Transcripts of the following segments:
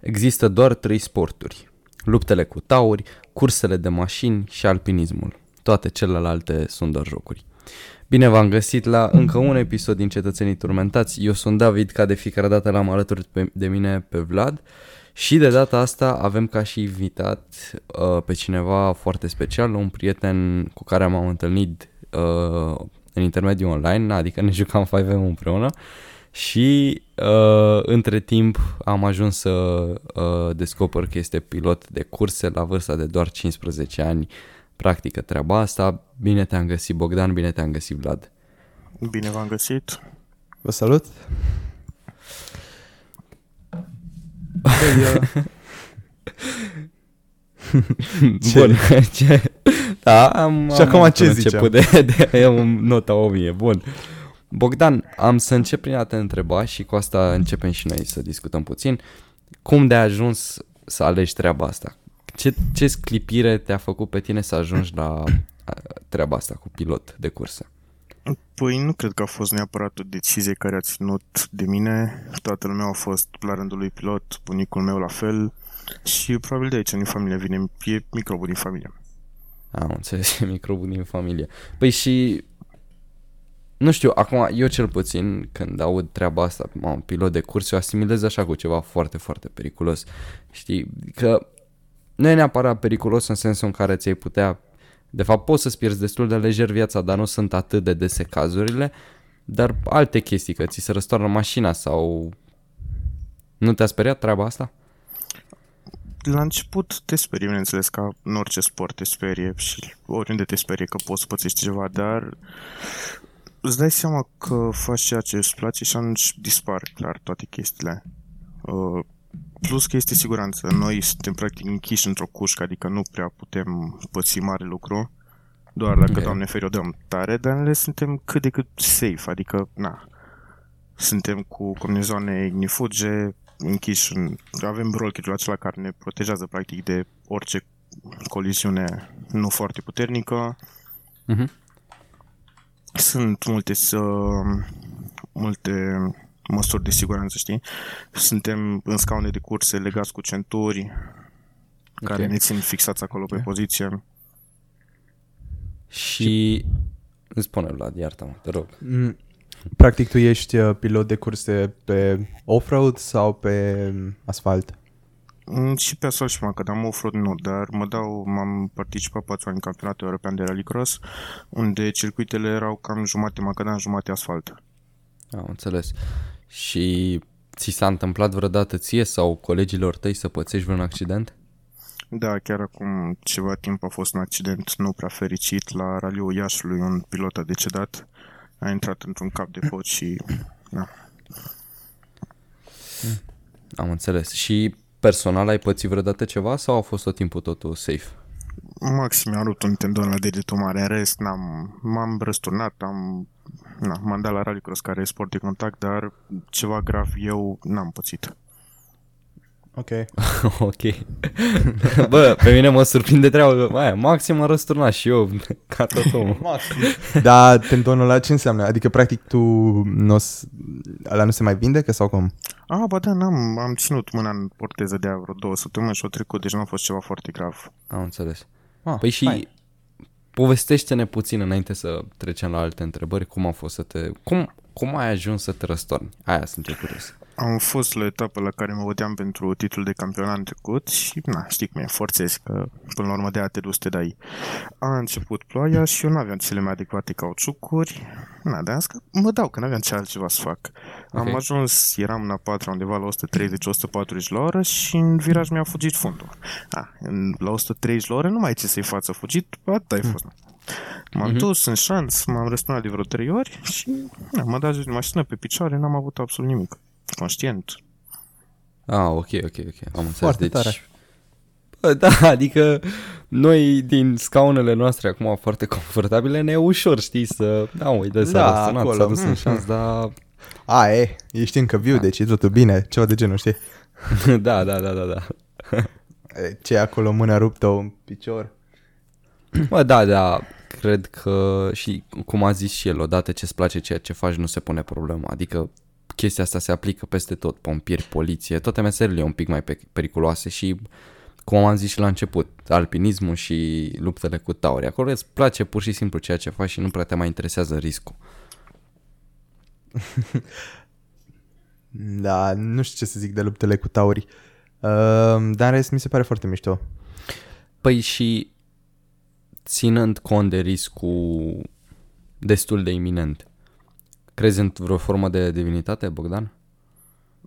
Există doar trei sporturi. Luptele cu tauri, cursele de mașini și alpinismul. Toate celelalte sunt doar jocuri. Bine v-am găsit la încă un episod din Cetățenii Turmentați. Eu sunt David, ca de fiecare dată l-am alături pe, de mine pe Vlad. Și de data asta avem ca și invitat uh, pe cineva foarte special, un prieten cu care m-am întâlnit uh, în intermediul online, adică ne jucam 5 împreună și uh, între timp am ajuns să uh, descoper că este pilot de curse la vârsta de doar 15 ani, practică treaba asta. Bine te-am găsit Bogdan, bine te-am găsit Vlad. Bine v-am găsit. Vă salut. Bun, ce? Da, am, Și acum am ce început de, de, de nota 1000, bun. Bogdan, am să încep prin a te întreba și cu asta începem și noi să discutăm puțin. Cum de ajuns să alegi treaba asta? Ce, ce sclipire te-a făcut pe tine să ajungi la treaba asta cu pilot de cursă? Păi nu cred că a fost neapărat o decizie care a ținut de mine. Toată lumea a fost la rândul lui pilot, bunicul meu la fel și probabil de aici din familie vine, e microbul din familie. Am înțeles, e microbul din familie. Păi și nu știu, acum eu cel puțin când aud treaba asta, un pilot de curs, eu asimilez așa cu ceva foarte, foarte periculos. Știi, că nu e neapărat periculos în sensul în care ți-ai putea, de fapt poți să-ți pierzi destul de lejer viața, dar nu sunt atât de dese cazurile, dar alte chestii, că ți se răstoarnă mașina sau... Nu te-a speriat treaba asta? La început te sperie, bineînțeles, ca în orice sport te sperie și oriunde te sperie că poți să pățești ceva, dar îți dai seama că faci ceea ce îți place și atunci dispar clar toate chestiile. Uh, plus că este siguranță. Noi suntem practic închiși într-o cușcă, adică nu prea putem păți mare lucru. Doar dacă, okay. Doamne feri, o dăm tare, dar ne suntem cât de cât safe, adică, na, suntem cu combinazoane ignifuge, închiși, în, avem roll acela care ne protejează practic de orice coliziune nu foarte puternică. Uh-huh. Sunt multe, uh, multe măsuri de siguranță, știi? Suntem în scaune de curse legați cu centuri okay. care ne țin fixați acolo pe poziție. Și... Îmi spune, Vlad, iartă-mă, te rog. Mm, practic tu ești uh, pilot de curse pe off-road sau pe asfalt? Mm, și pe asfalt și macadam off-road nu, dar mă dau, m-am participat patru ani în campionatul european de rallycross, unde circuitele erau cam jumate macadam, jumate asfalt. Am înțeles. Și ți s-a întâmplat vreodată ție sau colegilor tăi să pățești vreun accident? Da, chiar acum ceva timp a fost un accident nu prea fericit la raliul Iașului, un pilot a decedat, a intrat într-un cap de pot și... Da. Am înțeles. Și personal ai pățit vreodată ceva sau a fost tot timpul totul safe? Maxim mi-a rupt un tendon la degetul mare, în rest n-am, m-am răsturnat, am, na, m-am dat la rallycross care e sport de contact, dar ceva grav eu n-am pățit. Ok. ok. Bă, pe mine mă surprinde treaba. Mai, maxim m-a răsturnat și eu, ca tot omul. maxim. Da, tendonul ăla ce înseamnă? Adică, practic, tu nu ăla nu se mai vindecă sau cum? Ah, ba da, n-am, am ținut mâna în porteză de vreo două săptămâni și o trecut, deci nu a fost ceva foarte grav. Am înțeles. Ah, păi și hai. povestește-ne puțin înainte să trecem la alte întrebări, cum a fost să te... Cum, cum ai ajuns să te răstorni? Aia sunt curios. Am fost la etapă la care mă băteam pentru titlul de campion în trecut și, na, știi cum e, forțezi că până la urmă de a te dus te dai. A început ploaia și eu nu aveam cele mai adecvate cauciucuri. Na, de asta mă dau, că nu aveam ce altceva să fac. Okay. Am ajuns, eram în a patra undeva la 130-140 la oră și în viraj mi-a fugit fundul. A, în, la 130 la oră nu mai ai ce să-i față fugit, atât ai fost. M-am mm-hmm. dus în șanț, m-am răspunat de vreo trei ori și na, m-a dat jos de mașină pe picioare, n-am avut absolut nimic conștient. Ah, ok, ok, ok. Am înțeles. Foarte deci, tare. Bă, da, adică noi din scaunele noastre acum foarte confortabile ne e ușor, știi, să... Da, uite, s-a da, răsunat, acolo. s-a dus în șans, dar... A, e, ești încă viu, da. deci e totul bine, ceva de genul, știi? da, da, da, da, da. Ce e acolo, mâna ruptă, un picior? Bă, da, da, cred că și cum a zis și el, odată ce îți place ceea ce faci, nu se pune problema. Adică chestia asta se aplică peste tot, pompieri, poliție, toate meserile un pic mai pe- periculoase și cum am zis și la început, alpinismul și luptele cu tauri. Acolo îți place pur și simplu ceea ce faci și nu prea te mai interesează riscul. Da, nu știu ce să zic de luptele cu tauri. Uh, dar în rest mi se pare foarte mișto. Păi și ținând cont de riscul destul de iminent, crezi în vreo formă de divinitate, Bogdan?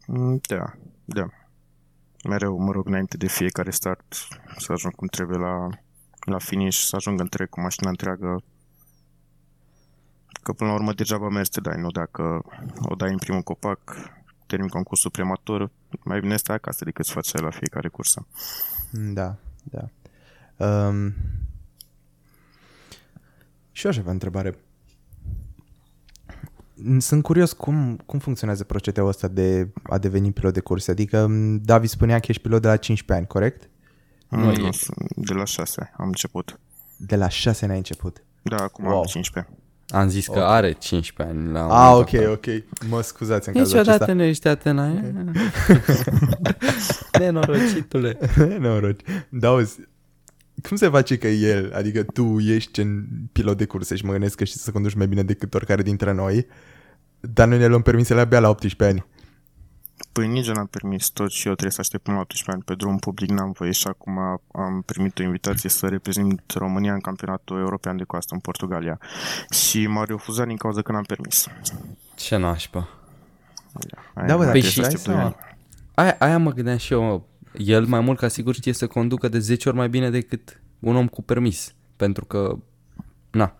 Mm, Da, da. Mereu mă rog înainte de fiecare start să ajung cum trebuie la, la finish, să ajung întreg cu mașina întreagă. Că până la urmă degeaba mergi să te dai, nu dacă o dai în primul copac, termin concursul prematur, mai bine stai acasă decât să faci aia la fiecare cursă. Da, da. Um, și eu aș avea o întrebare. Sunt curios cum, cum funcționează procedeul ăsta de a deveni pilot de curse. Adică m, David spunea că ești pilot de la 15 ani, corect? Nu Nu, e. nu, de la 6 am început. De la 6 ani ai început. Da, acum Wow. am 15. Am zis că are 15 ani la un Ah, moment ok, dat. ok. Mă scuzați în cazul Niciodată acesta. nu ești Atena. Nenorocitule. Noroc. Da, auzi, cum se face că el, adică tu ești în pilot de curse și mă gândesc că știți să conduci mai bine decât oricare dintre noi, dar noi ne luăm permisele abia la 18 ani. Păi nici eu n-am permis tot și eu trebuie să aștept până la 18 ani pe drum public, n-am voie și acum am primit o invitație să reprezint România în campionatul european de coastă în Portugalia și m-au refuzat din cauza că n-am permis. Ce nașpa. Aia Da, bă, mai dar Păi trebuie și- să aștept doi ani. Aia, aia mă gândeam și eu. El mai mult ca sigur știe să conducă de 10 ori mai bine decât un om cu permis. Pentru că, na,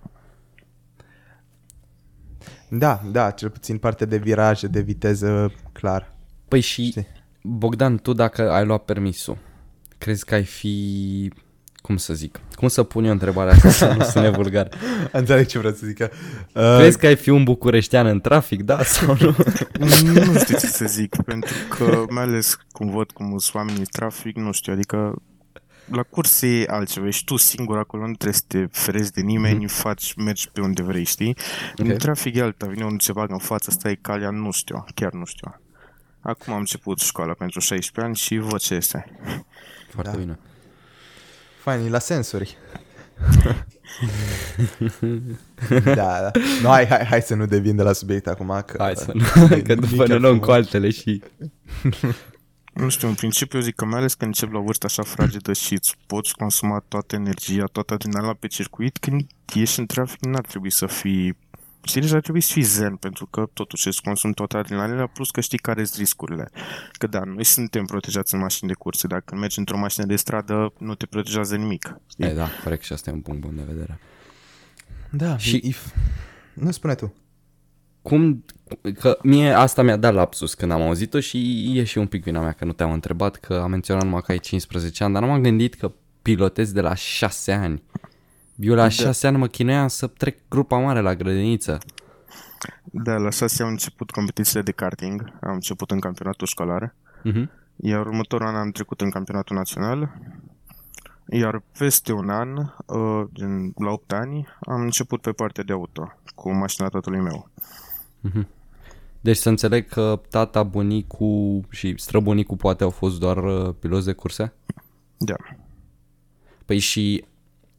Da, da, cel puțin partea de viraje, de viteză, clar. Păi și, Știi. Bogdan, tu dacă ai luat permisul, crezi că ai fi... Cum să zic? Cum să pun eu întrebarea asta să nu sune vulgar? Înțeleg ce vreau să zic. Uh, Crezi că ai fi un bucureștean în trafic, da sau nu? Nu știu ce să zic, pentru că mai ales cum văd cum sunt oamenii în trafic, nu știu, adică la curse e altceva, ești tu singur acolo, nu trebuie să te ferezi de nimeni, mm-hmm. faci, mergi pe unde vrei, știi? Okay. În trafic e alta, vine unul ce bagă în față, stai calea, nu știu, chiar nu știu. Acum am început școala pentru 16 ani și văd ce este. Foarte Da. bine. Fain, e la sensuri. da, da. No, hai, hai, hai să nu devin de la subiect acum. Că, Hai să nu, că nu- după nu ne chiar luăm frumos. cu altele și... Nu știu, în principiu eu zic că mai ales când încep la o vârstă așa fragedă și îți poți consuma toată energia, toată adrenalina pe circuit, când ești în trafic n-ar trebui să fii Știi, deci ar trebui să fii zen, pentru că totuși îți consumi toată adrenalina, plus că știi care sunt riscurile. Că da, noi suntem protejați în mașini de curse, dacă mergi într-o mașină de stradă, nu te protejează nimic. Știi? E, da, corect și asta e un punct bun de vedere. Da, Și- și... If... Nu spune tu. Cum, că mie asta mi-a dat lapsus când am auzit-o și e și un pic vina mea că nu te-am întrebat, că am menționat numai că ai 15 ani, dar nu m-am gândit că pilotezi de la 6 ani. Eu la 6 ani mă chinuiam să trec grupa mare la grădiniță. Da, la șase am început competițiile de karting, am început în campionatul școlar, Uh-huh. iar următorul an am trecut în campionatul național, iar peste un an, uh, din, la 8 ani, am început pe partea de auto, cu mașina tatălui meu. Deci să înțeleg că tata, bunicul și străbunicul poate au fost doar uh, piloți de curse? Da. Păi și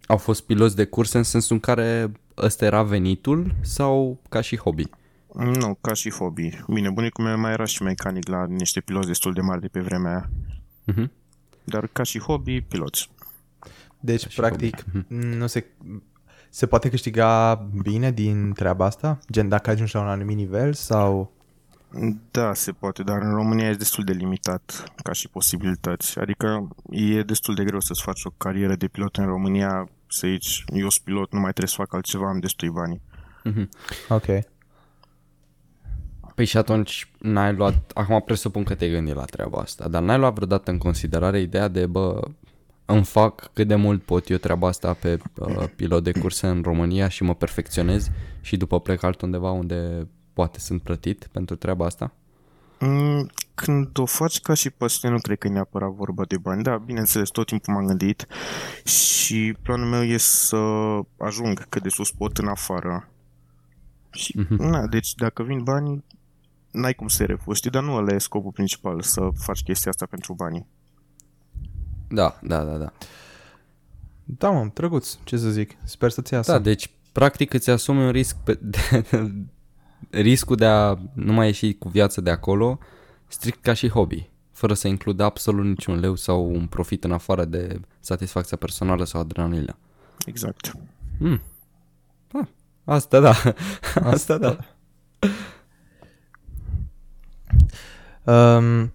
au fost piloți de curse în sensul în care ăsta era venitul sau ca și hobby? Nu, ca și hobby. Bine, bunicul meu mai era și mecanic la niște piloți destul de mari de pe vremea aia. Uh-huh. Dar ca și hobby, piloți. Deci, și practic, nu se... Se poate câștiga bine din treaba asta? Gen, dacă ajungi la un anumit nivel sau... Da, se poate, dar în România e destul de limitat ca și posibilități. Adică e destul de greu să-ți faci o carieră de pilot în România, să zici, eu sunt pilot, nu mai trebuie să fac altceva, am destui bani. Ok. Păi și atunci n-ai luat, acum presupun că te-ai gândit la treaba asta, dar n-ai luat vreodată în considerare ideea de, bă, îmi fac cât de mult pot eu treaba asta pe uh, pilot de curse în România și mă perfecționez și după plec altundeva unde poate sunt plătit pentru treaba asta? Mm, Când o faci ca și pasiune, nu cred că e neapărat vorba de bani. Da, bineînțeles, tot timpul m-am gândit și planul meu e să ajung cât de sus pot în afară. Și, Mhm. na, deci dacă vin banii, n-ai cum să refuzi, știi, dar nu ăla e scopul principal, să faci chestia asta pentru banii. Da, da, da, da. Da, mă, drăguț, ce să zic. Sper să-ți iasă. Da, deci practic îți asumi un risc pe, de, riscul de a nu mai ieși cu viață de acolo, strict ca și hobby, fără să includă absolut niciun leu sau un profit în afară de satisfacția personală sau adrenalina. Exact. Hmm. Ah, asta da, asta da. Um,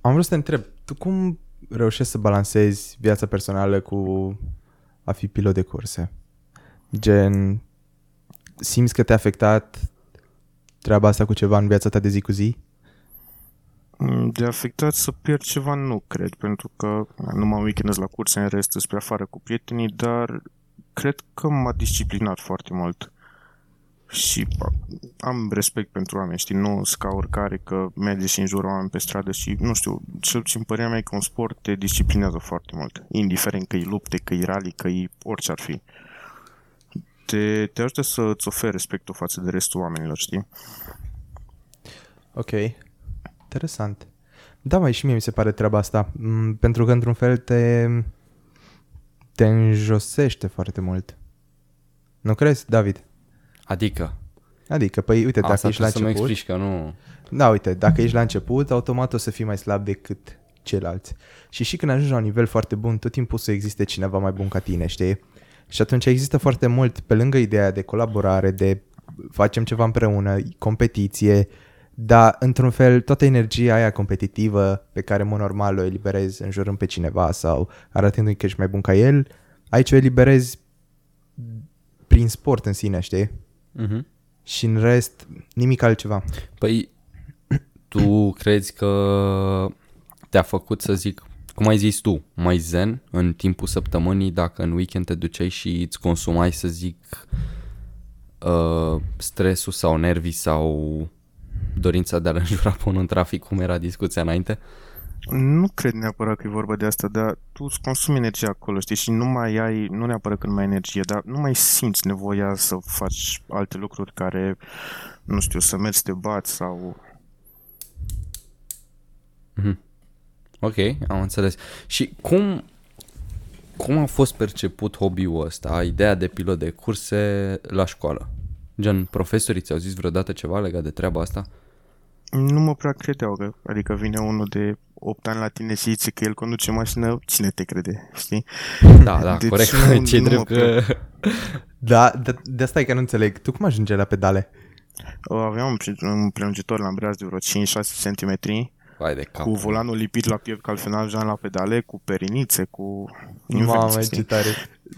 am vrut să te întreb, tu cum reușești să balancezi viața personală cu a fi pilot de curse? Gen, simți că te-a afectat treaba asta cu ceva în viața ta de zi cu zi? Mm, De afectat să pierd ceva nu cred, pentru că nu mă weekendez la curse, în rest spre afară cu prietenii, dar cred că m-a disciplinat foarte mult. Și bă, am respect pentru oameni, știi, nu sunt ca oricare că merge și în jurul oameni pe stradă și, nu știu, cel puțin părerea mea e că un sport te disciplinează foarte mult, indiferent că e lupte, că e rally, că e orice ar fi. Te, te ajută să îți oferi respectul față de restul oamenilor, știi? Ok. Interesant. Da, mai și mie mi se pare treaba asta. Mm, Pentru că, într-un fel, te, te înjosește foarte mult. Nu crezi, David? Adică, Adică, păi, uite, dacă asta ești la trebuie să-mi început... explici că nu... Da, uite, dacă ești la început, automat o să fii mai slab decât ceilalți. Și și când ajungi la un nivel foarte bun, tot timpul să existe cineva mai bun ca tine, știi? Și atunci există foarte mult, pe lângă ideea de colaborare, de facem ceva împreună, competiție, dar într-un fel toată energia aia competitivă pe care în mod normal o eliberezi înjurând pe cineva sau arătându-i că ești mai bun ca el, aici o eliberezi prin sport în sine, știi? Mhm. Și în rest, nimic altceva. Păi, tu crezi că te-a făcut să zic, cum ai zis tu, mai zen în timpul săptămânii dacă în weekend te duceai și îți consumai, să zic, uh, stresul sau nervii sau dorința de a-l înjura pe unul în trafic, cum era discuția înainte? Nu cred neapărat că e vorba de asta, dar tu îți consumi energie acolo, știi, și nu mai ai, nu neapărat că nu mai ai energie, dar nu mai simți nevoia să faci alte lucruri care, nu știu, să mergi să te bați sau... Ok, am înțeles. Și cum, cum a fost perceput hobby-ul ăsta, ideea de pilot de curse la școală? Gen, profesorii ți-au zis vreodată ceva legat de treaba asta? Nu mă prea credeau, că, adică vine unul de 8 ani la tine și zice că el conduce mașină, cine te crede, știi? Da, da, Deci corect. nu- Ce nu drept mă că... Da, de, de asta e că nu înțeleg. Tu cum ajunge la pedale? Aveam un pre- un prelungitor la breaz de vreo 5-6 cm, Vai de cap. cu volanul lipit la piept, că altfel n-ajungeam la pedale, cu perinițe, cu... Mamă, invenții, ce știi? tare.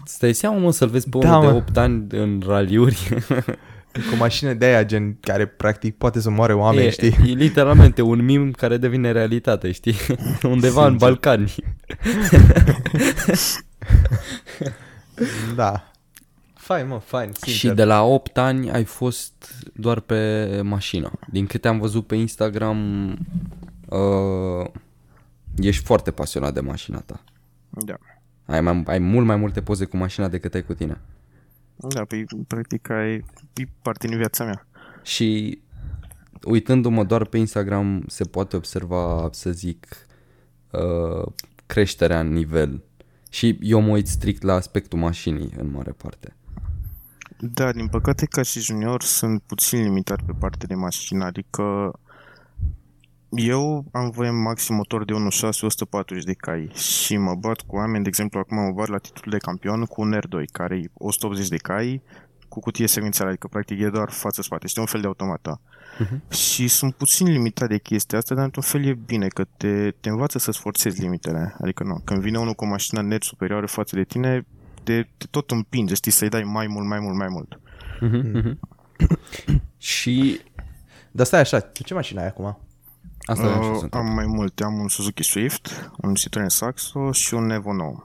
Stai seama, mă, să-l vezi pe Da, unul de mă. 8 ani în raliuri. Cu o mașină de aia, gen, care practic poate să moare oameni, e, știi? e literalmente un mim care devine realitate, știi? Undeva în Sincer. Balcani. Da. Fain, mă, fain, sincer. Și de la 8 ani ai fost doar pe mașină. Din câte am văzut pe Instagram, uh, ești foarte pasionat de mașina ta. Da. Ai, mai, ai mult mai multe poze cu mașina decât ai cu tine. Da, păi, practic, ai, e parte din viața mea. Și uitându-mă doar pe Instagram se poate observa, să zic, uh, creșterea în nivel. Și eu mă uit strict la aspectul mașinii în mare parte. Da, din păcate, ca și junior, sunt puțin limitat pe partea de mașină, adică eu am voie maxim motor de 1.6, 140 de cai și mă bat cu oameni, de exemplu, acum mă bat la titlul de campion cu un R2, care e 180 de cai cu cutie secvențială, adică practic e doar față-spate, este un fel de automată. Și sunt puțin limitat de chestia asta, dar într-un fel e bine, că te, te învață să-ți forțezi limitele. Adică nu, când vine unul cu o mașină net superioară față de tine, te, te tot împinge, știi, să-i dai mai mult, mai mult, mai mult. Și Dar stai așa, tu ce mașină ai acum? Asta uh, Uh, să am mai multe, am un Suzuki Swift, un Citroen Saxo și un Evo 9.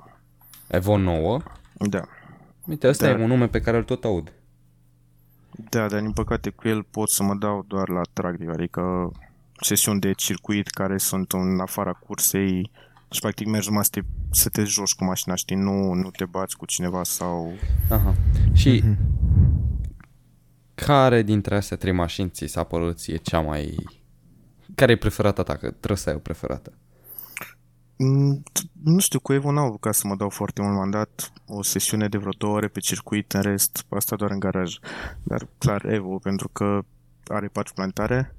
Evo 9. Da. Uite, ăsta Da. e un nume pe care îl tot aud. Da, dar din păcate cu el pot să mă dau doar la track, adică sesiuni de circuit care sunt în afara cursei și practic mergi numai să te, să te joci cu mașina, știi, nu, nu te bați cu cineva sau... Aha. Și care dintre astea trei mașini ți s-a părut ție cea mai... Care e preferata ta? Că trebuie să ai o preferată. Mm, Nu știu, cu Evo n-au ca să mă dau foarte mult mandat, o sesiune de vreo două ore pe circuit, în rest, asta doar în garaj. Dar clar, Evo, pentru că are patru plantare,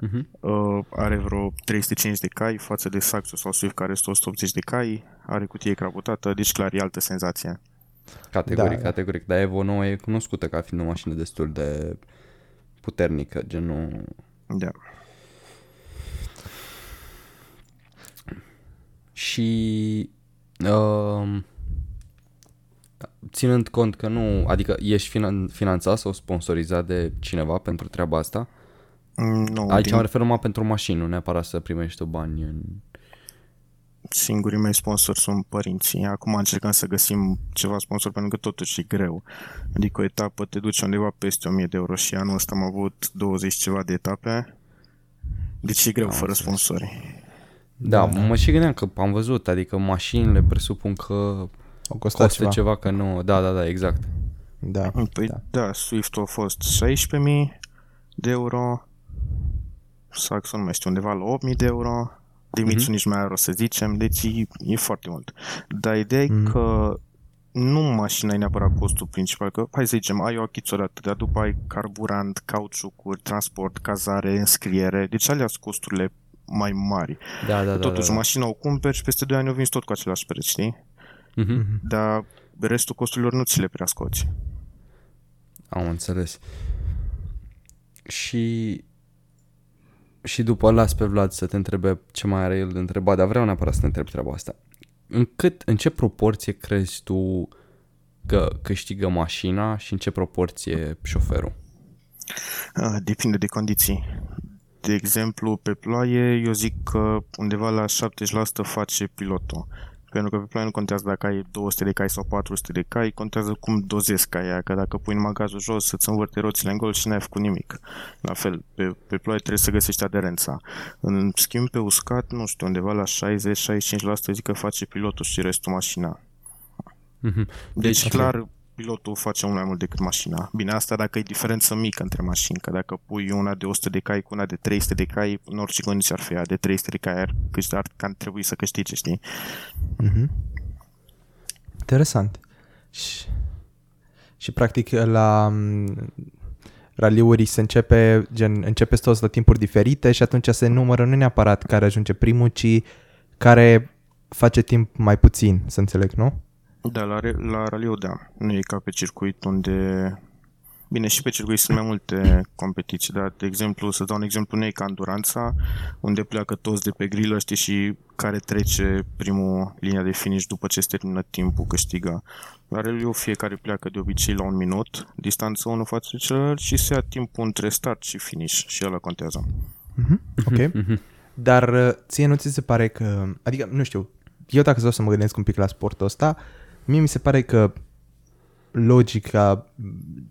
Mhm. uh, are vreo 350 de cai față de Saxo sau Swift care este 180 de cai, are cutie crapotată, deci clar e altă senzație. Categoric, Da, da, da. categoric. Dar Evo 9 e cunoscută ca fiind o mașină destul de puternică, genul... Da. Și... Uh, ținând cont că nu... Adică ești finan- finanțat sau sponsorizat de cineva pentru treaba asta? Mm, Nu, Aici din mă refer numai pentru mașini, nu neapărat să primești tu bani în... singurii mei sponsori sunt părinții. Acum încercăm să găsim ceva sponsor pentru că totuși e greu. Adică o etapă te duce undeva peste 1000 de euro și anul ăsta am avut 20 ceva de etape. Deci e greu Am fără înțeles. sponsori. Da, da, mă și gândeam că am văzut, adică mașinile presupun că Au costat costă ceva. ceva. ceva că nu... Da, da, da, exact. Da. Păi da. da, da Swift a fost 16.000 de euro. Saxon nu mai știu, undeva la 8.000 de euro. Dimitru Mhm. nici mai are, o să zicem, deci e, e foarte mult. Dar ideea e Mhm. că nu mașina e neapărat costul principal, că hai să zicem, ai o achiziție dar după ai carburant, cauciucuri, transport, cazare, înscriere, deci alea sunt costurile mai mari. Da, da, da. Totuși, da, da. mașina o cumperi și peste 2 ani o vinzi tot cu același preț, știi? Mhm. Dar restul costurilor nu ți le prea scoți. Am înțeles. Și și după las pe Vlad să te întrebe ce mai are el de întrebat, dar vreau neapărat să te întreb treaba asta. În, cât, în ce proporție crezi tu că câștigă mașina și în ce proporție șoferul? Ah, Depinde de condiții. De exemplu, pe ploaie, eu zic că undeva la 70% face pilotul. Pentru că pe ploaie nu contează dacă ai 200 de cai sau 400 de cai, contează cum dozezi caia, că dacă pui numai gazul jos, să-ți învârte roțile în gol și n-ai făcut nimic. La fel, pe, pe ploaie trebuie să găsești aderența. În schimb, pe uscat, nu știu, undeva la 60-65% zic că face pilotul și restul mașina. Mhm. Deci, ok. clar, pilotul face mult mai mult decât mașina. Bine, asta dacă e diferență mică între mașini, că dacă pui una de 100 de cai cu una de 300 de cai, în orice condiție ar fi ea de 300 de cai, ar, câștig- ar, ar trebui să câștige, știi? Mhm. Interesant. Și, și practic la m, raliuri se începe, gen, începe toți la timpuri diferite și atunci se numără nu neapărat care ajunge primul, ci care face timp mai puțin, să înțeleg, nu? Da, la, re- la raliu, da. Nu e ca pe circuit unde... Bine, și pe circuit sunt mai multe competiții, dar, de exemplu, să dau un exemplu, nu e ca Anduranța, unde pleacă toți de pe grilă, știi, și care trece primul linia de finish după ce se termină timpul câștigă. La raliu fiecare pleacă de obicei la un minut, distanță unul față de celălalt și se ia timpul între start și finish și ăla contează. Mhm. Ok. Mhm. Dar uh, ție nu ți se pare că, adică, nu știu, eu dacă stau să mă gândesc un pic la sportul ăsta, mie mi se pare că logica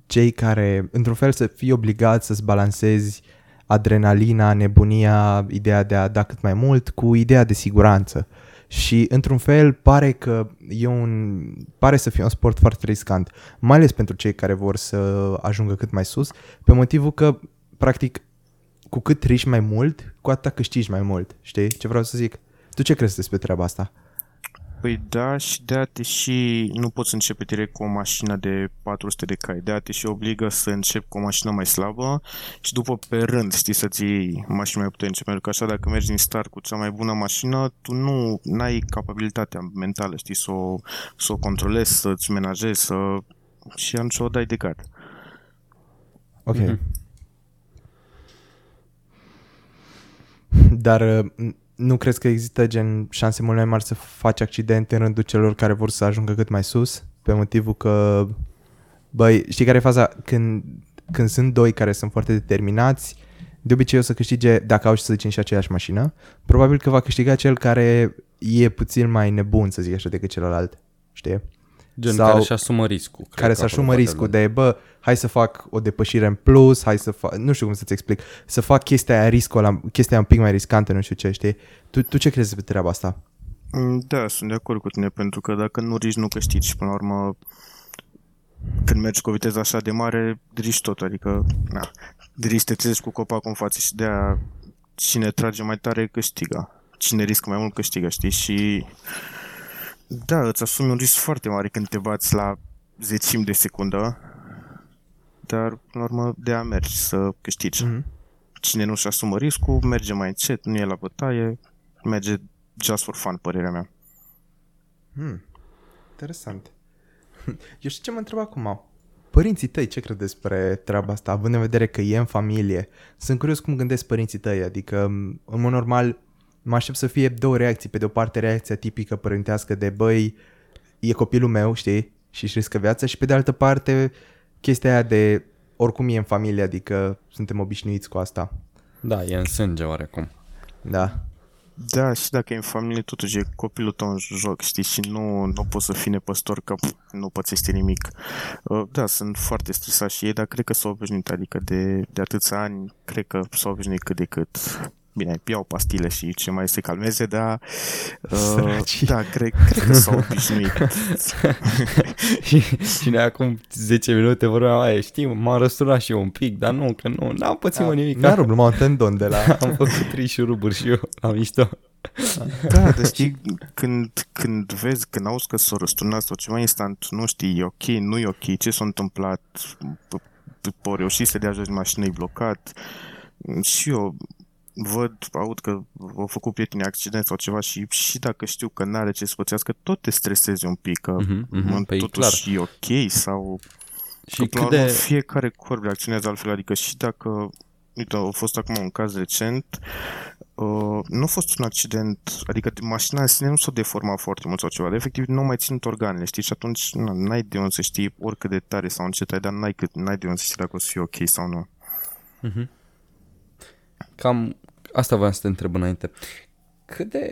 cei care, într-un fel, să fii obligat să-ți balancezi adrenalina, nebunia, ideea de a da cât mai mult cu ideea de siguranță. Și într-un fel pare că e un pare să fie un sport foarte riscant, mai ales pentru cei care vor să ajungă cât mai sus, pe motivul că practic cu cât riști mai mult, cu atât câștigi mai mult. Știi ce vreau să zic? Tu ce crezi despre treaba asta? Păi da, și de te și nu poți începe direct cu o mașină de 400 de cai. de te și obligă să începi cu o mașină mai slabă și după pe rând, știi, să-ți iei mașini mai puternice. Pentru că așa, dacă mergi din start cu cea mai bună mașină, tu nu ai capabilitatea mentală, știi, să o, să o controlezi, să-ți menajezi, să... și atunci o dai de gard. Ok. Mhm. Dar uh, n- nu crezi că există gen șanse mult mai mari să faci accidente în rândul celor care vor să ajungă cât mai sus? Pe motivul că, băi, știi care e faza? Când, când sunt doi care sunt foarte determinați, de obicei o să câștige, dacă au și să zicem și aceeași mașină, probabil că va câștiga cel care e puțin mai nebun, să zic așa, decât celălalt. Știi? Gen Sau- care își asumă riscul. Cred care că să acolo asumă poate riscul îl- de, bă, hai să fac o depășire în plus, hai să fac, nu știu cum să-ți explic, să fac chestia aia, riscul ăla, chestia un pic mai riscantă, nu știu ce, știi? Tu, tu ce crezi despre treaba asta? Mm, Da, sunt de acord cu tine, pentru că dacă nu riști, nu câștigi. Și până la urmă, când mergi cu o viteză așa de mare, drici tot, adică na, drici te trezești cu copacul în față și de aia cine trage mai tare câștigă. Cine riscă mai mult câștigă, știi? Și da, îți asumi un risc foarte mare când te bați la zecim de secundă, dar, în urmă, de a mergi să câștigi. Mm-hmm. Cine nu-și asumă riscul, merge mai încet, nu e la bătaie, merge just for fun, părerea mea. Hmm. Interesant. Eu știu ce mă întreb acum. Părinții tăi, ce crede despre treaba asta, având în vedere că e în familie? Sunt curios cum gândesc părinții tăi, adică, în mod normal, mă aștept să fie două reacții. Pe de o parte, reacția tipică părintească de, băi, e copilul meu, știi, și își riscă viața, și pe de altă parte, chestia aia de, oricum e în familie, adică suntem obișnuiți cu asta. Da, e în sânge oarecum. Da. Da, și dacă e în familie, totuși e copilul tău în joc, știi, și nu, nu poți să fii nepăstor că pf, nu pățește nimic. Uh, Da, sunt foarte stresat și ei, dar cred că s-au obișnuit, adică de, de atâția ani, cred că s-au obișnuit cât de cât. Bine, iau pastile și ce mai se calmeze, dar uh, Săraci. da, cred, cred că s-au obișnuit. și, și noi acum 10 minute vorbeam, aia, știi, m-am răsturat și eu un pic, dar nu, că nu, n-am pățit mă nimic. Mi-a rupt numai un tendon de la... Am făcut trei șuruburi și eu la mișto. Da, dar știi, când, când vezi, când auzi că s-o răsturnat sau ceva instant, nu știi, e ok, nu e ok, ce s-a întâmplat, au reușit să dea jos din mașină, e blocat. Și eu văd, aud că au făcut prietenii accident sau ceva și, și dacă știu că n-are ce să pățească, tot te stresezi un pic, că Mhm, mhm, mă, păi, totuși e ok sau... Și că, până cât la urmă, de... fiecare corp reacționează altfel, adică și dacă Uite, a fost acum un caz recent, uh, nu a fost un accident, adică mașina în sine nu s-a deformat foarte mult sau ceva, dar efectiv nu au mai ținut organele, știi, și atunci na, n-ai de unde să știi oricât de tare sau încet ai, dar n-ai, cât, n-ai de unde să știi dacă o să fie ok sau nu. Cam asta voiam să te întreb înainte. Cât de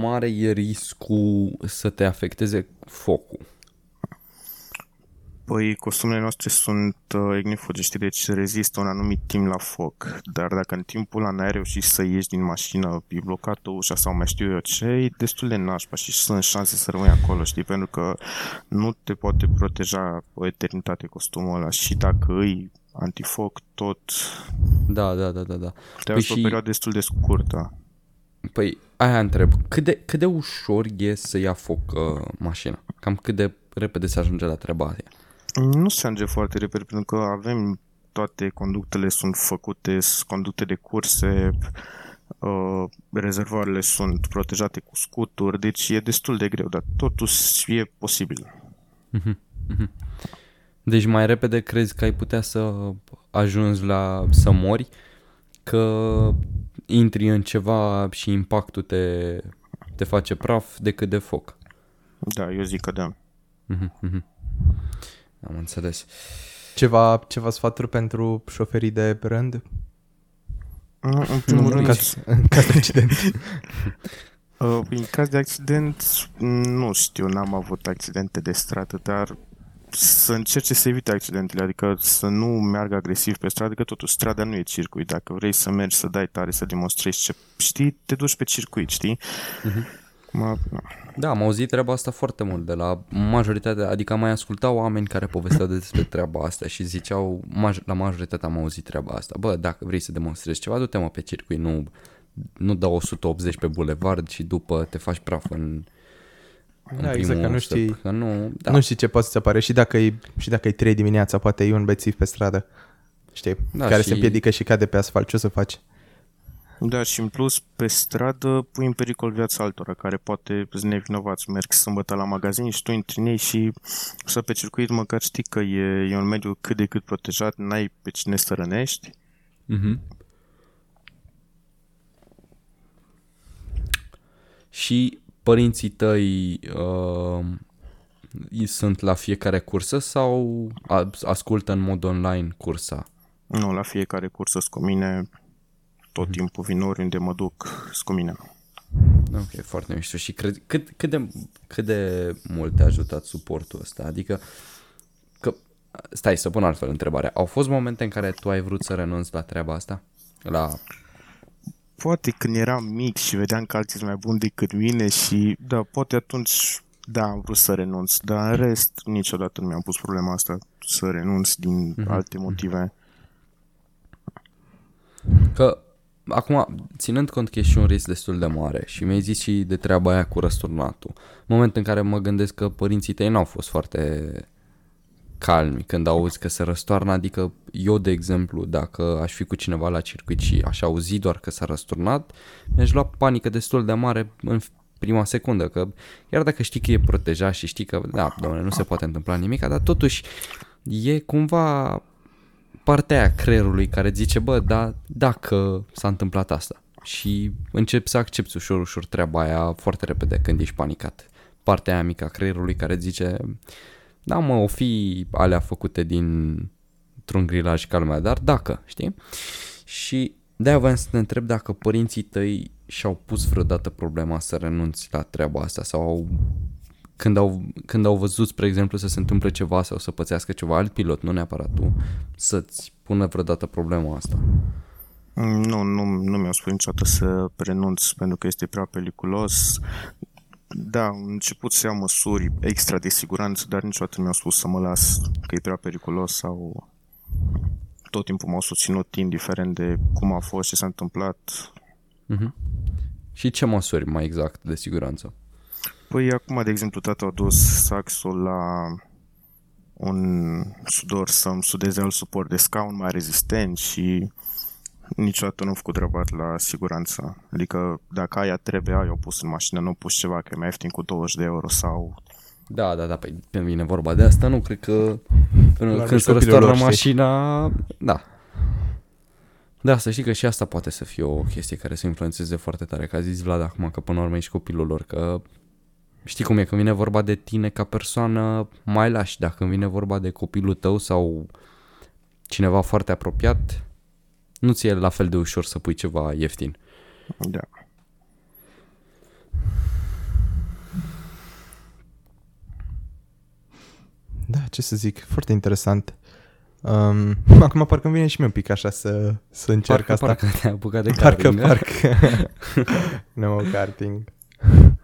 mare e riscul să te afecteze focul? Păi, costumele noastre sunt uh, ignifuge, știi, deci rezistă un anumit timp la foc, dar dacă în timpul ăla n-ai reușit să ieși din mașină, e blocată ușa sau mai știu eu ce, e destul de nașpa și sunt șanse să rămâi acolo, știi, pentru că nu te poate proteja o eternitate costumul ăla și dacă îi antifoc tot, Da, da, da, da, da. te Păi păi o și- perioadă destul de scurtă. Păi, aia întreb. Cât de, cât de ușor e să ia foc uh, mașina? Cam cât de repede se ajunge la treaba aia? Nu se ajunge foarte repede pentru că avem toate conductele sunt făcute, sunt conducte de curse, uh, rezervoarele sunt protejate cu scuturi, deci e destul de greu, dar totuși e posibil. Deci mai repede crezi că ai putea să ajungi la să mori că intri în ceva și impactul te, te face praf decât de foc. Da, eu zic că da. Mhm, mhm. Am înțeles. Ceva, ceva sfaturi pentru șoferii de pe rând? În în primul în, rând, caz, în caz de accident. uh, în caz de accident, nu știu, n-am avut accidente de stradă, dar să încerce să evite accidentele, adică să nu meargă agresiv pe stradă, că totuși strada nu e circuit. Dacă vrei să mergi, să dai tare, să demonstrezi ce știi, te duci pe circuit, știi? Acum, Da, am auzit treaba asta foarte mult de la majoritatea, adică am mai ascultat oameni care povesteau despre treaba asta și ziceau, maj- la majoritatea am auzit treaba asta. Bă, dacă vrei să demonstrezi ceva, du-te mă pe circuit, nu, nu dă 180 pe bulevard și după te faci praf în, în Da, primul exact, că nu step. știi- Că nu, da, Nu știi ce poate să apare și dacă e, și dacă e 3 dimineața, poate e un bețiv pe stradă. Știi? Da, care și- se împiedică și cade pe asfalt. Ce o să faci? Da, și în plus, pe stradă pui în pericol viața altora, care poate sunt nevinovați, merg sâmbătă la magazin și tu intri în ei și să pe circuit măcar știi că e, e un mediu cât de cât protejat, n-ai pe cine să rănești. Mhm. Și părinții tăi uh, i- sunt la fiecare cursă sau a- ascultă în mod online cursa? Nu, la fiecare cursă sunt cu mine, tot timpul vin oriunde mă duc, sunt cu mine. Ok, foarte mișto. Și cred, cât, cât, de, cât de mult te-a ajutat suportul ăsta? Adică, că, stai să pun altfel întrebarea. Au fost momente în care tu ai vrut să renunți la treaba asta? La... Poate când eram mic și vedeam că alții sunt mai buni decât mine și, da, poate atunci Da, am vrut să renunț, dar în rest niciodată nu mi-am pus problema asta să renunț din Mhm. alte motive. Că, acum, ținând cont că e și un risc destul de mare și mi-ai zis și de treaba aia cu răsturnatul, în momentul în care mă gândesc că părinții tăi n-au fost foarte calmi când auzi că se răstoarnă, adică eu, de exemplu, dacă aș fi cu cineva la circuit și aș auzi doar că s-a răsturnat, mi-aș lua panică destul de mare în prima secundă, că chiar dacă știi că e protejat și știi că, da, doamne, nu se poate întâmpla nimic, dar totuși e cumva partea aia creierului care zice, bă, da, dacă s-a întâmplat asta. Și încep să accepti ușor, ușor treaba aia foarte repede când ești panicat. Partea aia mică a creierului care zice, da, mă, o fi alea făcute din un grilaj ca lumea, dar dacă, știi? Și de-aia voiam să te întreb dacă părinții tăi și-au pus vreodată problema să renunți la treaba asta sau au, când, au, când au văzut, spre exemplu, să se întâmple ceva sau să pățească ceva alt pilot, nu neapărat tu, să-ți pună vreodată problema asta. Mm, Nu, nu, nu mi-au spus niciodată să renunț pentru că este prea periculos. Da, am început să iau măsuri extra de siguranță, dar niciodată nu mi-au spus să mă las că e prea periculos sau tot timpul m-au susținut indiferent de cum a fost, ce s-a întâmplat. Mhm. Și ce măsuri mai exact de siguranță? Păi acum, de exemplu, tata a dus saxul la un sudor să-mi sudeze alt suport de scaun mai rezistent și niciodată nu am făcut treaba la siguranță. Adică dacă aia trebuie, aia o pus în mașină, nu pus ceva că e mai ieftin cu 20 de euro sau... Da, da, da, păi când vine vorba de asta, nu cred că până La când se copilul răstoarnă lor, știi? mașina, da. Da, să știi că și asta poate să fie o chestie care să influențeze foarte tare, că a zis Vlad acum că până la urmă ești copilul lor, că știi cum e, când vine vorba de tine ca persoană, mai lași, dacă când vine vorba de copilul tău sau cineva foarte apropiat, nu ți e la fel de ușor să pui ceva ieftin. Da. Da, ce să zic, foarte interesant. Um, acum parcă îmi vine și mie un pic așa să, să încerc Parcă, asta. parcă te-ai apucat de Parcă, karting, da? parcă. no karting.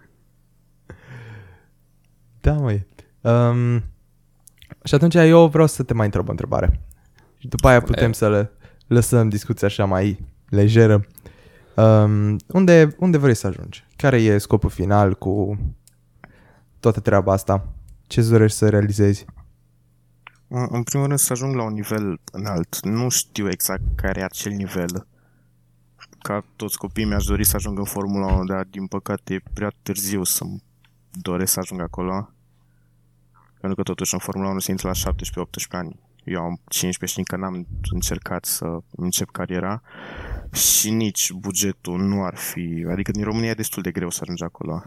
Da, măi. Um, și atunci eu vreau să te mai întreb o întrebare. Și după aia putem E. să le lăsăm discuția așa mai lejeră. Um, unde, unde vrei să ajungi? Care e scopul final cu toată treaba asta? Ce îți dorești să realizezi? În în primul rând să ajung la un nivel înalt. Nu știu exact care e acel nivel. Ca toți copiii mi-aș dori să ajung în Formula 1, dar din păcate e prea târziu să-mi doresc să ajung acolo. Pentru că totuși în Formula 1 se intră la 17-18 ani. Eu am 15 și încă n-am încercat să încep cariera și nici bugetul nu ar fi, adică din România e destul de greu să ajungi acolo.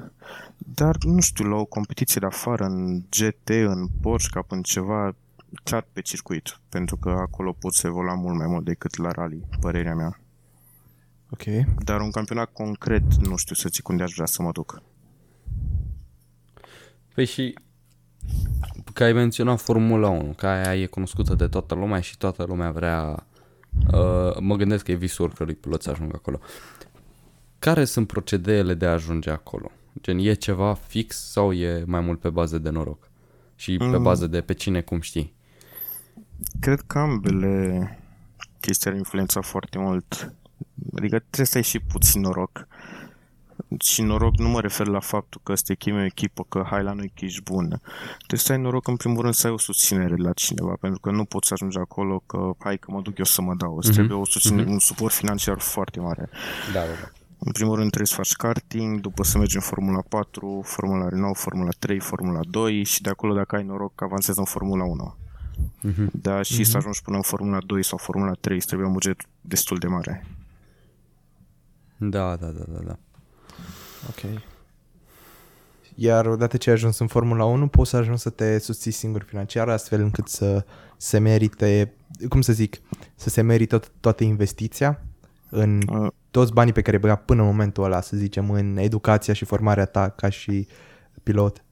Dar, nu știu, la o competiție de afară, în GT, în Porsche Cup, în ceva, clar pe circuit, pentru că acolo poți evolua mult mai mult decât la rally, părerea mea. Ok. Dar un campionat concret, nu știu să zic unde aș vrea să mă duc. Păi și că ai menționat Formula 1, că aia e cunoscută de toată lumea și toată lumea vrea... Uh, mă gândesc că e visul oricărui pilot să ajungă acolo. Care sunt procedeele de a ajunge acolo? Gen, e ceva fix sau e mai mult pe bază de noroc? Și pe Mm. bază de pe cine cum știi? Cred că ambele chestii ar influența foarte mult. Adică trebuie să ai și puțin noroc. Și noroc nu mă refer la faptul că să te chemi o echipă, că hai la noi că ești bun. Trebuie să ai noroc în primul rând să ai o susținere de la cineva, pentru că nu poți să ajungi acolo că hai că mă duc eu să mă dau. Îți Mhm. trebuie o susținere, un suport financiar foarte mare. Da, da, da. În primul rând trebuie să faci karting, după să mergi în Formula 4, Formula Renault, Formula 3, Formula 2 și de acolo dacă ai noroc avansezi în Formula 1. Mhm. Da, și să ajungi până în Formula 2 sau Formula 3 îți trebuie un buget destul de mare. Da, da, da, da, da. Ok. Iar odată ce ai ajuns în Formula 1, poți să ajungi să te susții singur financiar, astfel încât să se merite, cum să zic, să se merită tot, toată investiția în Uh, toți banii pe care îi băga până în momentul ăla, să zicem, în educația și formarea ta ca și pilot.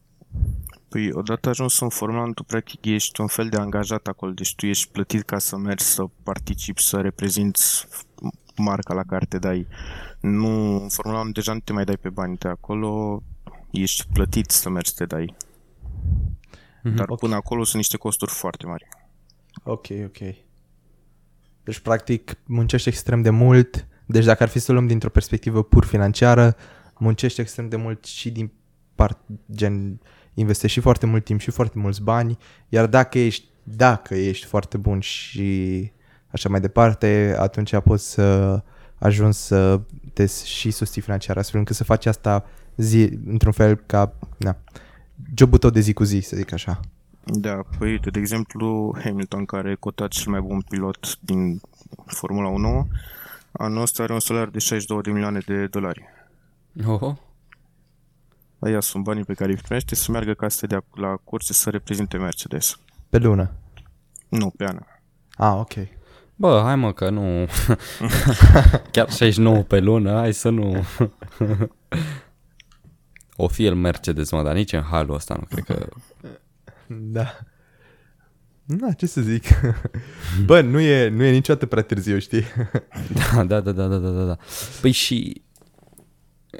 Păi, odată ajuns în Formula 1, tu practic ești un fel de angajat acolo, deci tu ești plătit ca să mergi să participi, să reprezinți marca la care te dai. Nu, în Formula 1 deja nu te mai dai pe bani de acolo, ești plătit să mergi să te dai. Mhm. Dar Ok. până acolo sunt niște costuri foarte mari. Ok, ok. Deci, practic, muncești extrem de mult. Deci, dacă ar fi să o luăm dintr-o perspectivă pur financiară, muncești extrem de mult și din part, gen, investești și foarte mult timp și foarte mulți bani, iar dacă ești, dacă ești foarte bun și așa mai departe, atunci poți să ajungi să te și susții financiar, astfel încât să faci asta zi, într-un fel ca, na, jobul tău de zi cu zi, să zic așa. Da, păi uite, de exemplu, Hamilton, care e cotat cel mai bun pilot din Formula 1, anul ăsta are un salariu de 62 de milioane de dolari. Oho. Aia sunt banii pe care îi primește să meargă ca să se dea la curse să reprezinte Mercedes. Pe lună. Nu, pe an. Ah, ok. Bă, hai mă că nu... Chiar 69 pe lună, hai să nu... o fi el Mercedes, mă, dar nici în halul ăsta nu cred că... Da. Da, ce să zic. Bă, nu e, nu e niciodată prea târziu, știi? Da, da, da, da, da, da, da, da. Păi și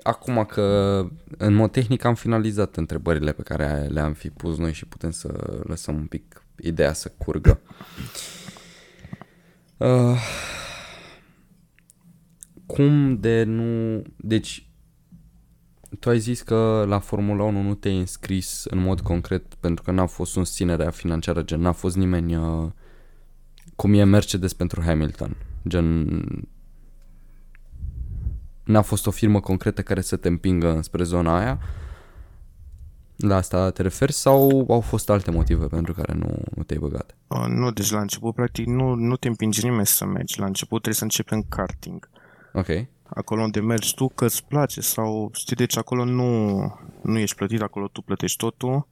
acum că în mod tehnic am finalizat întrebările pe care le-am fi pus noi și putem să lăsăm un pic ideea să curgă. Uh, cum de nu... Deci, tu ai zis că la Formula 1 nu te-ai înscris în mod concret pentru că n-a fost susținerea financiară, gen n-a fost nimeni uh, cum e Mercedes pentru Hamilton, gen n-a fost o firmă concretă care să te împingă spre zona aia? La asta te referi sau au fost alte motive pentru care nu, nu te-ai băgat? Uh, nu, deci la început, practic, nu, nu te împinge nimeni să mergi. La început trebuie să începi în karting. Ok. Acolo unde mergi tu, că îți place sau știi, deci acolo nu, nu ești plătit, acolo tu plătești totul.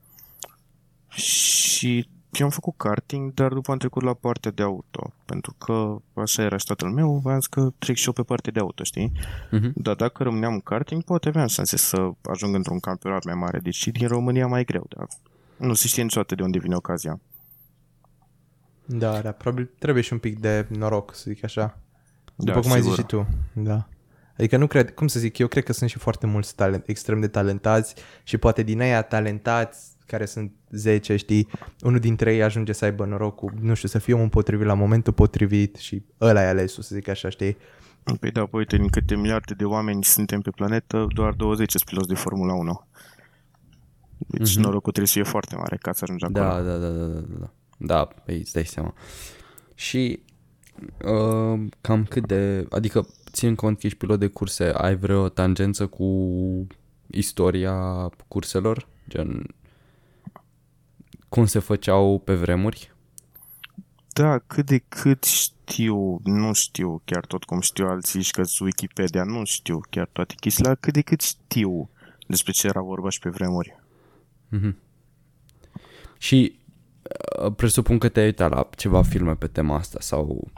Și eu am făcut karting, dar după am trecut la partea de auto, pentru că așa era și tatăl meu, am zis că trec și eu pe partea de auto, știi? Mhm. Dar dacă rămâneam în karting, poate aveam șanse să ajung într-un campionat mai mare, deci și din România mai greu, dar nu se știe niciodată de unde vine ocazia. Da, da, probabil trebuie și un pic de noroc, să zic așa. După Da, cum ai zis sigur. și tu. Da. Adică nu cred, cum să zic, eu cred că sunt și foarte mulți talent, extrem de talentați și poate din aia talentați care sunt 10, știi, unul dintre ei ajunge să aibă norocul, nu știu, să fie omul potrivit la momentul potrivit și ăla e alesul, să zic așa, știi? Păi da, păi uite, din câte miliarde de oameni suntem pe planetă, doar 20 sunt piloți de Formula 1. Deci Mhm. norocul trebuie să fie foarte mare ca să ajungi acolo. Da, da, da, da, da, da. Da, pe îți dai seama. Și uh, cam cât de... Adică, țin cont că ești pilot de curse, ai vreo tangență cu istoria curselor? Gen, cum se făceau pe vremuri? Da, cât de cât știu, nu știu chiar tot cum știu alții și că Wikipedia, nu știu chiar toate chestiile, dar cât de cât știu despre ce era vorba și pe vremuri. Și uh, presupun că te-ai uitat la ceva filme pe tema asta sau...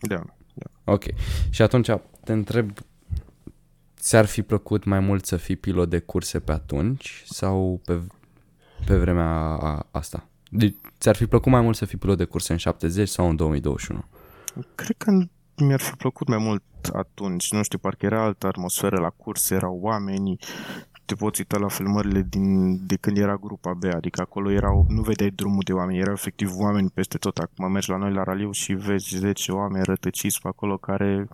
Da. da. Ok. Și atunci te întreb, ți-ar fi plăcut mai mult să fii pilot de curse pe atunci sau pe, pe vremea a, asta? Deci, ți-ar fi plăcut mai mult să fii pilot de curse în 70 sau în 2021? Cred că mi-ar fi plăcut mai mult atunci, nu știu, parcă era altă atmosferă la curse, erau oamenii, te poți uita la filmările din, de când era grupa B, adică acolo erau, nu vedeai drumul de oameni, erau efectiv oameni peste tot. Acum mergi la noi la raliu și vezi 10 oameni rătăciți pe acolo care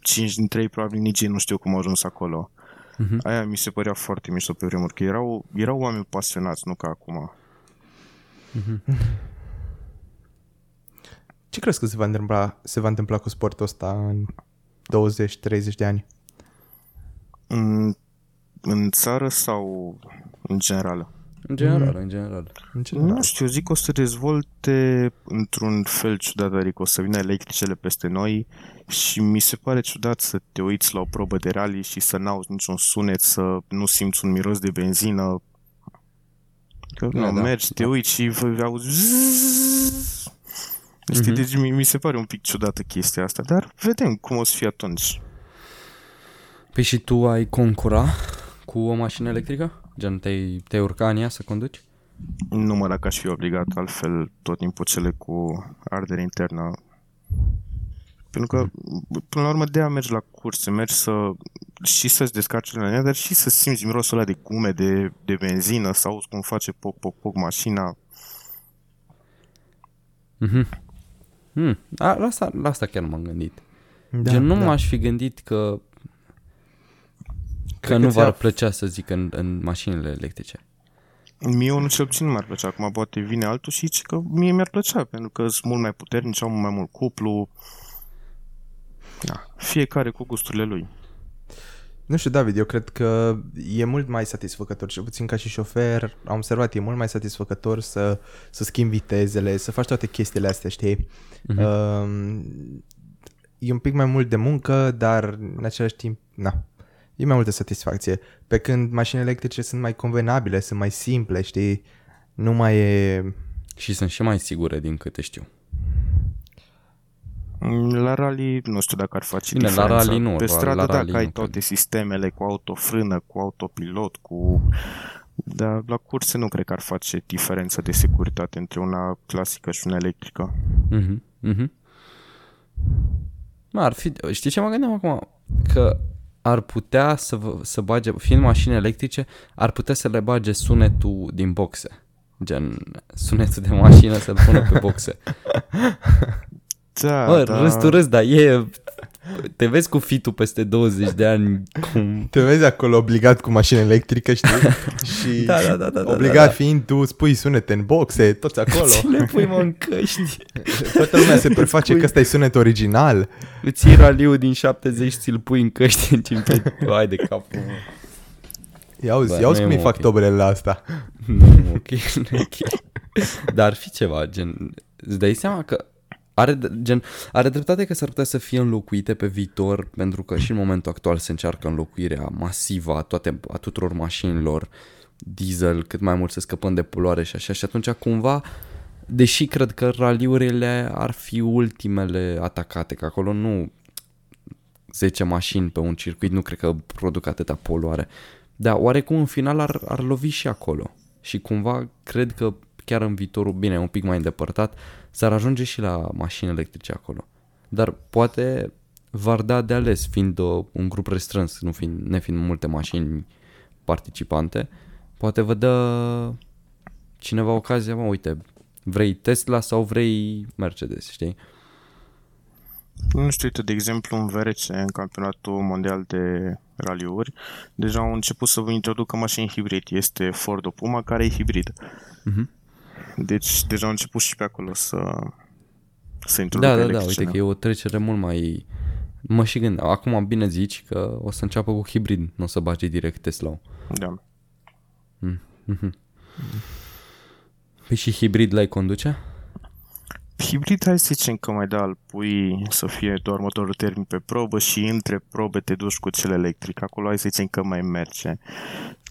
5 dintre ei probabil nici ei nu știu cum au ajuns acolo. Mhm. Aia mi se părea foarte mișto pe vremuri, că erau, erau oameni pasionați, nu ca acum. Ce crezi că se va întâmpla, se va întâmpla cu sportul ăsta în 20-30 de ani? În, în țară sau în general? În general, în general. În general. Nu știu, zic că o să se dezvolte într-un fel ciudat, adică o să vină electricele peste noi și mi se pare ciudat să te uiți la o probă de rally și să n-auzi niciun sunet, să nu simți un miros de benzină. Că Da, nu, da, mergi, te da. uiți și vă- auzi zzz. Știi, Mhm. deci mi, mi se pare un pic ciudată chestia asta, dar vedem cum o să fie atunci. Păi și tu ai concura cu o mașină electrică? Gen, te-ai, te-ai urca în ea să conduci? Nu dacă aș fi obligat, altfel tot timpul cele cu ardere internă. Pentru că, până la urmă, de-aia mergi la curse, mergi să, și să-ți descarci în dar și să simți mirosul ăla de gume, de, de benzină, să auzi cum face poc, poc, poc mașina. Mhm. Hmm. A, la, asta, la asta chiar m-am gândit. Da, Gen, nu da. m-aș fi gândit că că Cred nu că v-ar ți-a- plăcea să zic în, în mașinile electrice. Mie unul cel puțin nu mi-ar plăcea. Acum poate vine altul și zice că mie mi-ar plăcea, pentru că sunt mult mai puternici, au mult mai mult cuplu. Da, fiecare cu gusturile lui. Nu știu, David, eu cred că e mult mai satisfăcător, cel puțin ca și șofer, am observat, e mult mai satisfăcător să, să schimbi vitezele, să faci toate chestiile astea, știi? Mhm. Uh, e un pic mai mult de muncă, dar în același timp, na, e mai multă satisfacție. Pe când mașinile electrice sunt mai convenabile, sunt mai simple, știi? Nu mai e... Și sunt și mai sigure din câte știu. La rally nu știu dacă ar face Bine, la diferența. rally nu, Pe la- stradă, la da, rally că ai nu toate cred. sistemele cu autofrână, cu autopilot, cu... Dar la curse nu cred că ar face diferență de securitate între una clasică și una electrică. Mhm, mhm. Mă, ar fi, știi ce mă gândeam acum? Că ar putea să, vă- să bage, fiind mașini electrice, ar putea să le bage sunetul din boxe. Gen, sunetul de mașină să-l pună pe boxe. Da, Mă, da. râs tu râs, dar e... Te vezi cu fitul peste 20 de ani cum... Te vezi acolo obligat cu mașină electrică, știi? și Da, da, da, da, da, obligat da, da. fiind tu spui sunete în boxe, toți acolo. Ce le pui mă în căști? Toată lumea se preface pui- că ăsta e sunet original. Îți iei raliul din 70 ți-l pui în căști în timp ce... Hai de capul, mă. Ia auzi, Bă, ia auzi nu cum e îi mă, fac ok. tobrele la asta. Nu, nu, ok, nu e ok. Dar ar fi ceva, gen, îți dai seama că are, gen, are dreptate că s-ar putea să fie înlocuite pe viitor, pentru că și în momentul actual se încearcă înlocuirea masivă a, toate, a tuturor mașinilor diesel, cât mai mult să scăpăm de poluare și așa, și atunci cumva, deși cred că raliurile ar fi ultimele atacate, că acolo nu 10 mașini pe un circuit, nu cred că produc atâta poluare. Dar oarecum în final ar, ar lovi și acolo. Și cumva cred că chiar în viitorul, bine, un pic mai îndepărtat, s-ar ajunge și la mașini electrice acolo. Dar poate v-ar da de ales, fiind o, un grup restrâns, nu fiind, nefiind multe mașini participante, poate vă dă cineva ocazia, mă, uite, vrei Tesla sau vrei Mercedes, știi? Nu știu, uite, de exemplu, în VRC, în campionatul mondial de raliuri, deja au început să vă introducă mașini hibrid. Este Ford Puma care e hibrid. Mhm. Deci deja au început și pe acolo să, să introducă Da, da, da, electricele. uite că e o trecere mult mai... Mă și gând, acum bine zici că o să înceapă cu hibrid, nu o să bage direct Tesla. Da. Păi și hibrid l-ai conduce? Hibrid, hai să zicem că mai da, îl pui să fie doar motorul termic pe probă și între probe te duci cu cel electric. Acolo hai să zicem că mai merge.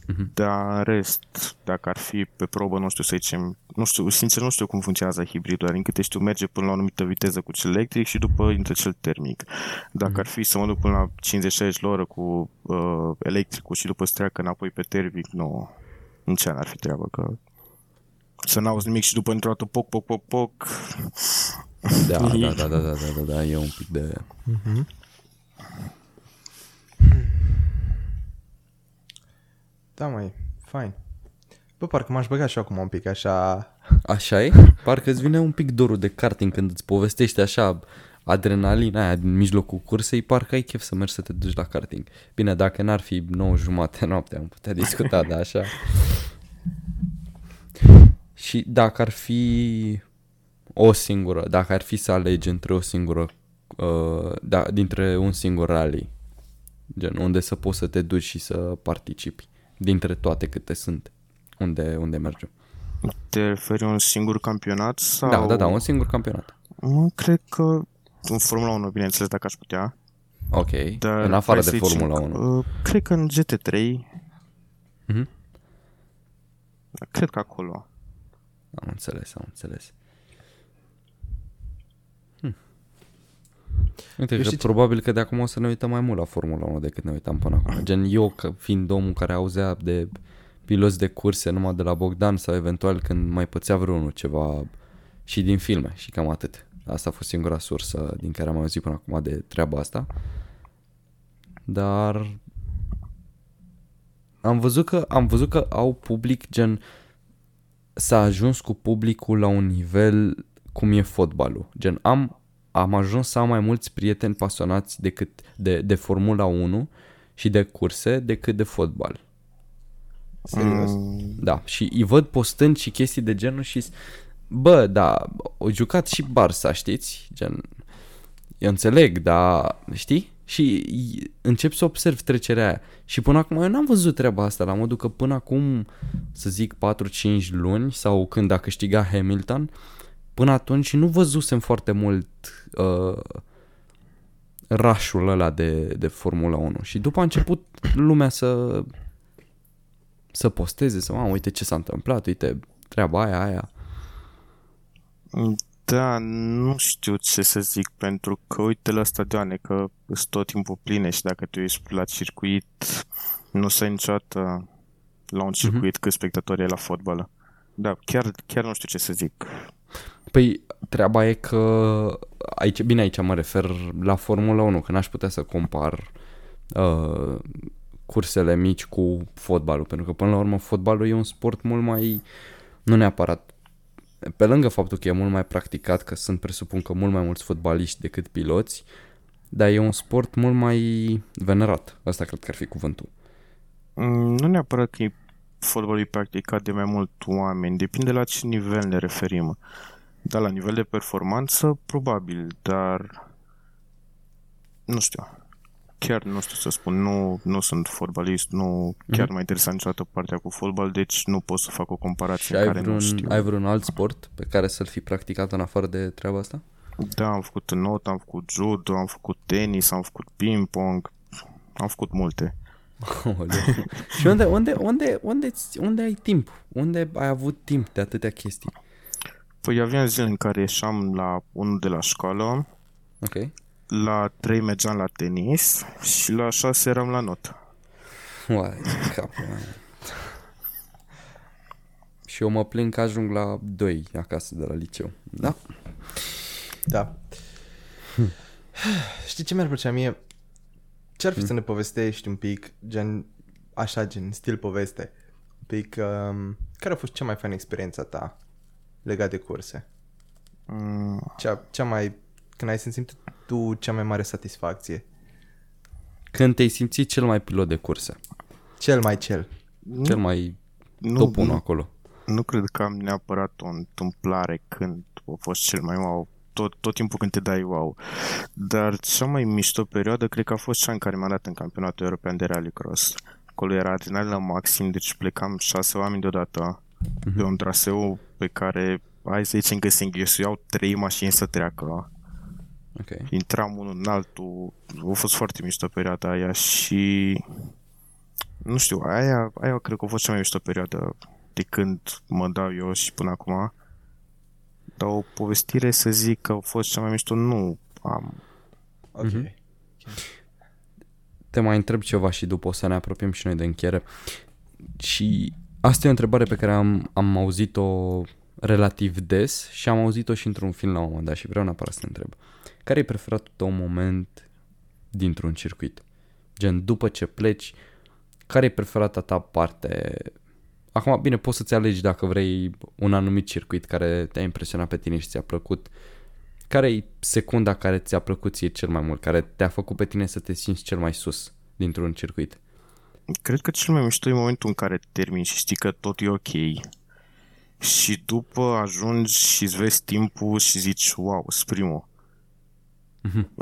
Mhm. Dar în rest, dacă ar fi pe probă, nu știu să zicem, nu știu, sincer nu știu cum funcționează hibridul, dar din câte știu merge până la o anumită viteză cu cel electric și după intră cel termic. Dacă Mhm. ar fi să mă duc până la 50-60 la oră cu uh, electricul și după să treacă înapoi pe termic, nu, nici aia n-ar fi treabă, că să n-auzi nimic și după într-o dată poc, poc, poc, poc, Da, da, da, da, da, da, da, da, e un pic de... Da, mai, fain. Bă, parcă m-aș băga și acum un pic așa... Așa e? Parcă îți vine un pic dorul de karting când îți povestește așa adrenalina aia din mijlocul cursei, parcă ai chef să mergi să te duci la karting. Bine, dacă n-ar fi 9 jumate noaptea, am putea discuta, dar așa... Și dacă ar fi o singură, dacă ar fi să alegi între o singură, uh, da, dintre un singur rally, gen unde să poți să te duci și să participi, dintre toate câte sunt, unde, unde mergem. Te referi un singur campionat sau... Da, da, da, un singur campionat. Nu cred că în Formula 1, bineînțeles, dacă aș putea. Ok, Dar în afară hai de să zicem, Formula 1. uh, Cred că în GT3. Mhm. Cred că acolo. Am înțeles, am înțeles. Uite, Eu că știi ce- probabil că de acum o să ne uităm mai mult la Formula 1 decât ne uitam până acum. Gen eu, că fiind omul care auzea de piloți de curse numai de la Bogdan sau eventual când mai pățea vreunul ceva și din filme și cam atât. Asta a fost singura sursă din care am auzit până acum de treaba asta. Dar Am văzut că, am văzut că au public gen s-a ajuns cu publicul la un nivel cum e fotbalul. Gen am am ajuns să am mai mulți prieteni pasionați decât de, de Formula 1 și de curse decât de fotbal. Serios. Mm, Da, și îi văd postând și chestii de genul și s- bă, da, au jucat și Barça, știți? Gen, eu înțeleg, dar știi? Și i- încep să observ trecerea aia. Și până acum eu n-am văzut treaba asta, la modul că până acum, să zic 4-5 luni sau când a câștigat Hamilton, până atunci nu văzusem foarte mult uh, rașul ăla de, de Formula 1. Și după a început lumea să să posteze, să, mamă, uite ce s-a întâmplat, uite treaba aia, aia. Da, nu știu ce să zic, pentru că uite la stadioane, că sunt tot timpul pline și dacă te uiți la circuit, nu se niciodată la un circuit cât spectatori e la fotbal. Da, chiar, chiar nu știu ce să zic. Păi, treaba e că aici, bine, aici mă refer la Formula 1, că n-aș putea să compar uh, cursele mici cu fotbalul, pentru că până la urmă fotbalul e un sport mult mai, nu neapărat, pe lângă faptul că e mult mai practicat, că sunt presupun că mult mai mulți fotbaliști decât piloți, dar e un sport mult mai venerat. Asta cred că ar fi cuvântul. Mm, Nu neapărat că e fotbalul e practicat de mai mult oameni, depinde la ce nivel ne referim. Da, la nivel de performanță, probabil, dar nu știu. Chiar nu știu să spun, nu, nu sunt fotbalist, nu chiar m-a interesat niciodată partea cu fotbal, deci nu pot să fac o Și comparație ai în care nu vreun, știu. ai vreun alt sport pe care să-l fi practicat în afară de treaba asta? Da, am făcut not, am făcut judo, am făcut tenis, am făcut ping-pong, am făcut multe. Aoleu. și unde, unde, unde, unde, unde ai timp? Unde ai avut timp de atâtea chestii? Păi aveam zile în care ieșeam la unul de la școală, Ok. la 3 mergeam la tenis și la 6 eram la not. Uai, capul meu. Și eu mă plâng că ajung la 2 acasă de la liceu. Da? Da. Știi ce mi-ar plăcea mie? Ce-ar fi să ne povestești un pic, gen, așa, gen, stil poveste, un pic, um, care a fost cea mai faină experiența ta legat de curse? Mm, Cea, cea mai, când ai simțit tu cea mai mare satisfacție? Când te-ai simțit cel mai pilot de curse? Cel mai cel. Cel mai nu, top 1 nu, acolo. nu cred că am neapărat o întâmplare când a fost cel mai wow. Tot, tot timpul când te dai wow. Dar cea mai mișto perioadă cred că a fost cea în care m-am dat în campionatul european de rallycross. Acolo era adrenalină maxim, deci plecam șase oameni deodată pe un traseu pe care, hai să zicem că se înghesuiau trei mașini să treacă. Ok. intram unul în altul, a fost foarte mișto perioada aia și nu știu, aia, aia cred că a fost cea mai mișto perioadă de când mă dau eu și până acum. Dar o povestire să zic că a fost cea mai mișto, nu am. Ok. Mhm. Te mai întreb ceva și după o să ne apropiem și noi de încheiere. Și asta e o întrebare pe care am, am auzit-o relativ des și am auzit-o și într-un film la un moment dat și vreau neapărat să te întreb. Care e preferatul tău moment dintr-un circuit? Gen, după ce pleci, care e preferata ta parte? Acum, bine, poți să-ți alegi dacă vrei un anumit circuit care te-a impresionat pe tine și ți-a plăcut. Care e secunda care ți-a plăcut ție cel mai mult, care te-a făcut pe tine să te simți cel mai sus dintr-un circuit? Cred că cel mai mișto e momentul în care termini și știi că tot e ok. Și după ajungi și îți vezi timpul și zici, wow, sunt primul.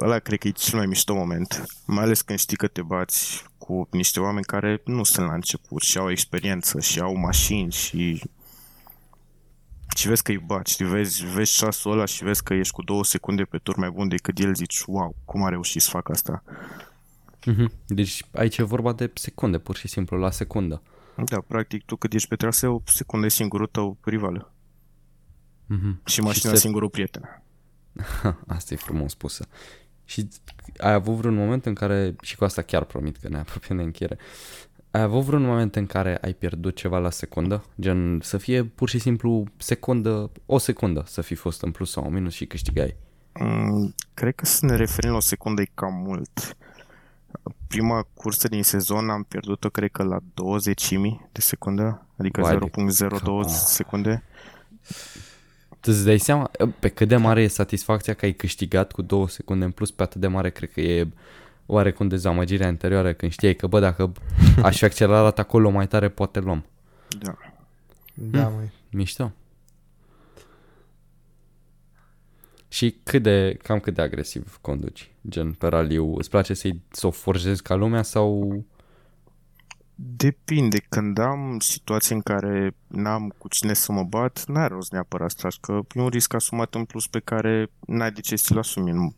Ăla cred că e cel mai mișto moment. Mai ales când știi că te bați cu niște oameni care nu sunt la început și au experiență și au mașini și... Și vezi că îi bați, și vezi, vezi ceasul ăla și vezi că ești cu două secunde pe tur mai bun decât el, zici, wow, cum a reușit să facă asta? Mhm. Deci aici e vorba de secunde, pur și simplu, la secundă. Da, practic, tu cât ești pe traseu, secundă e singurul tău rival. Mhm. Și mașina se- singurul prieten. Asta e frumos spusă. Și ai avut vreun moment în care, și cu asta chiar promit că ne apropiem de încheiere, ai avut vreun moment în care ai pierdut ceva la secundă? Gen să fie pur și simplu secundă, o secundă să fi fost în plus sau în minus și câștigai. Mm, cred că să ne referim la o secundă e cam mult. Prima cursă din sezon am pierdut-o, cred că la 20 de secundă, adică Vai de 0.02 cap. secunde. Tu îți dai seama pe cât de mare e satisfacția că ai câștigat cu două secunde în plus, pe atât de mare cred că e oarecum dezamăgirea anterioară când știai că, bă, dacă aș fi accelerat acolo mai tare, poate luăm. Da. Da, măi. Mișto. Și cât de, cam cât de agresiv conduci? Gen, pe raliu, îți place să-i, să o forjezi ca lumea sau... Depinde. Când am situații în care n-am cu cine să mă bat, n-are rost neapărat să tragi, că e un risc asumat în plus pe care n-ai de ce să-l asumi, în-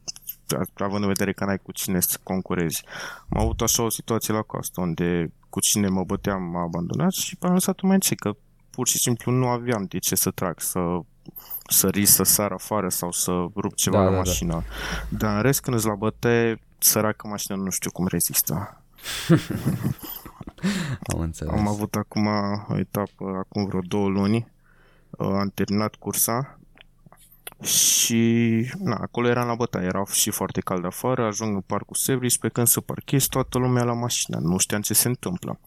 având în vedere că n-ai cu cine să concurezi. Am avut așa o situație la coastă, unde cu cine mă băteam m-a abandonat și am lăsat un moment că pur și simplu nu aveam de ce să trag, să să risc să sar afară sau să rup ceva Da, la da, da. mașină. Dar în rest, când îți la băte, săracă mașină nu știu cum rezistă. Am înțeles. Am avut acum o etapă, acum vreo două luni, uh, am terminat cursa și na, acolo eram la bătaie, era și foarte cald afară, ajung în parcul Sevris, pe când să parchez toată lumea la mașină, nu știam ce se întâmplă.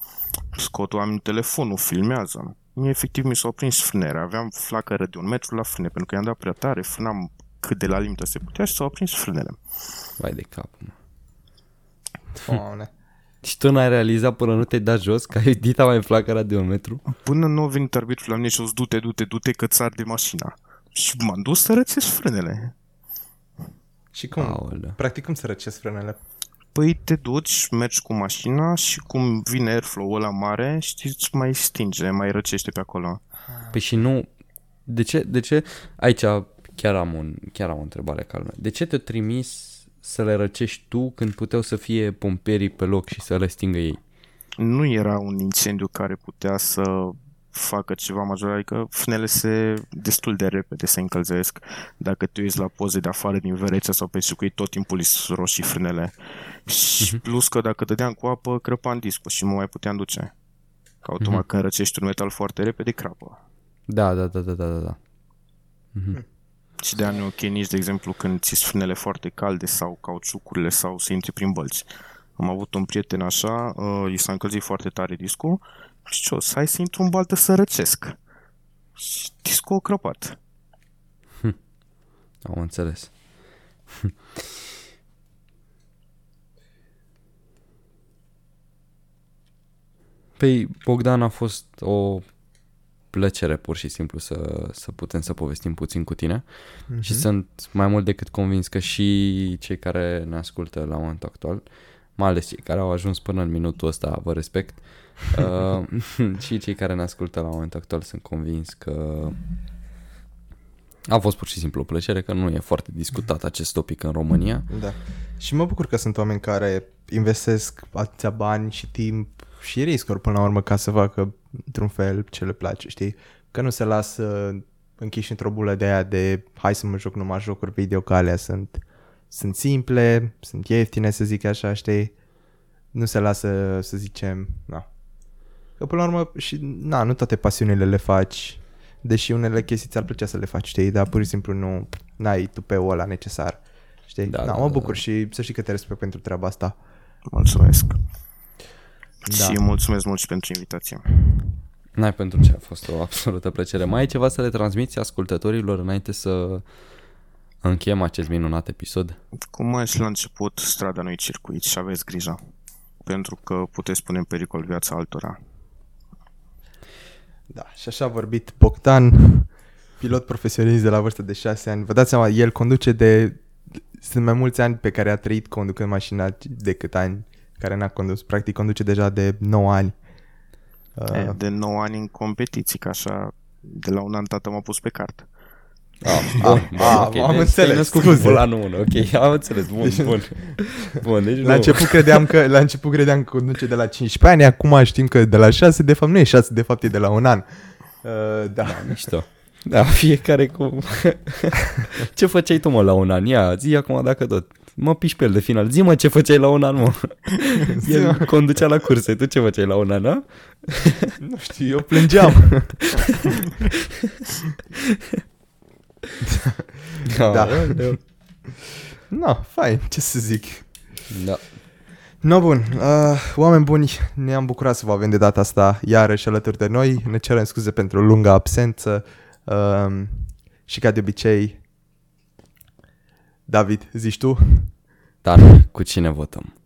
Scot oamenii telefonul, filmează. Mie efectiv mi s-au prins frânere, aveam flacără de un metru la frâne, pentru că i-am dat prea tare, frânam cât de la limită se putea și s-au prins frânele. Vai de cap, mă. Doamne. Și tu n-ai realizat până nu te-ai dat jos că ai dita mai flacăra de un metru? Până nu a venit arbitrul la mine și a zis, du-te, du-te, du-te, că ți de mașina. Și m-am dus să rățesc frânele. Și cum? Aoleu. Practic cum să răcesc frânele? Păi te duci, mergi cu mașina și cum vine airflow ăla mare, știți, îți mai stinge, mai răcește pe acolo. Păi și nu... De ce, de ce... Aici chiar am, un, chiar am o întrebare calmă. De ce te trimis să le răcești tu când puteau să fie pompierii pe loc și să le stingă ei? Nu era un incendiu care putea să facă ceva major, adică frânele se destul de repede se încălzesc. Dacă te uiți la poze de afară din Veneția sau pe circuit, tot timpul îi roșii frânele. Și plus că dacă dădeam cu apă, crăpa în disco și nu mai puteam duce. Că automat când răcești un metal foarte repede, crapă. Da, da, da, da, da, da, da. Și de ani ok nici, de exemplu, când ți frânele foarte calde sau cauciucurile sau să intri prin bălți. Am avut un prieten așa, uh, i s-a încălzit foarte tare discul și ce o, să hai să intru în baltă să răcesc. Și discul a crăpat. Am înțeles. Păi, Bogdan a fost o plăcere pur și simplu să, să putem să povestim puțin cu tine mm-hmm. și sunt mai mult decât convins că și cei care ne ascultă la momentul actual, mai ales cei care au ajuns până în minutul ăsta, vă respect, uh, și cei care ne ascultă la momentul actual sunt convins că a fost pur și simplu o plăcere că nu e foarte discutat acest topic în România. Da. Și mă bucur că sunt oameni care investesc atâția bani și timp și riscuri până la urmă ca să facă într-un fel ce le place, știi? Că nu se lasă închiși într-o bulă de aia de hai să mă joc numai jocuri video că alea sunt, sunt simple, sunt ieftine să zic așa, știi? Nu se lasă să zicem, na. Că până la urmă și, na, nu toate pasiunile le faci, deși unele chestii ți-ar plăcea să le faci, știi? Dar pur și simplu nu n-ai tupeul ăla necesar. Știi? Da, Da, da, da, mă da, bucur și să știi că te respect pentru treaba asta. Mulțumesc. Da. Și mulțumesc mult și pentru invitație. N-ai pentru ce, a fost o absolută plăcere. Mai ai ceva să le transmiți ascultătorilor înainte să încheiem acest minunat episod? Cum ai și la început, strada nu circuit și aveți grijă. Pentru că puteți pune în pericol viața altora. Da, și așa a vorbit Bogdan, pilot profesionist de la vârstă de 6 ani. Vă dați seama, el conduce de... Sunt mai mulți ani pe care a trăit conducând mașina decât ani care n-a condus. Practic conduce deja de 9 ani. E, Uh, De 9 ani în competiții, că așa de la un an tata m-a pus pe cart. Ah, bun, bun, am deci înțeles, te-ai născut scuze. cu volanul 1, ok, am înțeles, bun, bun. Bun, deci la, nu. început credeam că, la început credeam că conduce de la 15 ani, acum știm că de la 6, de fapt nu e 6, de fapt e de la un an. Uh, da. Mișto. Da, fiecare cu... ce făceai tu, mă, la un an? Ia, zi acum dacă tot. Mă piși pe el de final. Zi, mă, ce făceai la un an, mă? El conducea la curse. Tu ce făceai la un an, da? Nu știu, eu plângeam. Da. Aoleu. no, fain, ce să zic. Da. No, bun. Uh, oameni buni, ne-am bucurat să vă avem de data asta iarăși alături de noi. Ne cerem scuze pentru lunga absență. Uh, și ca de obicei, David, zici tu? Dar cu cine votăm?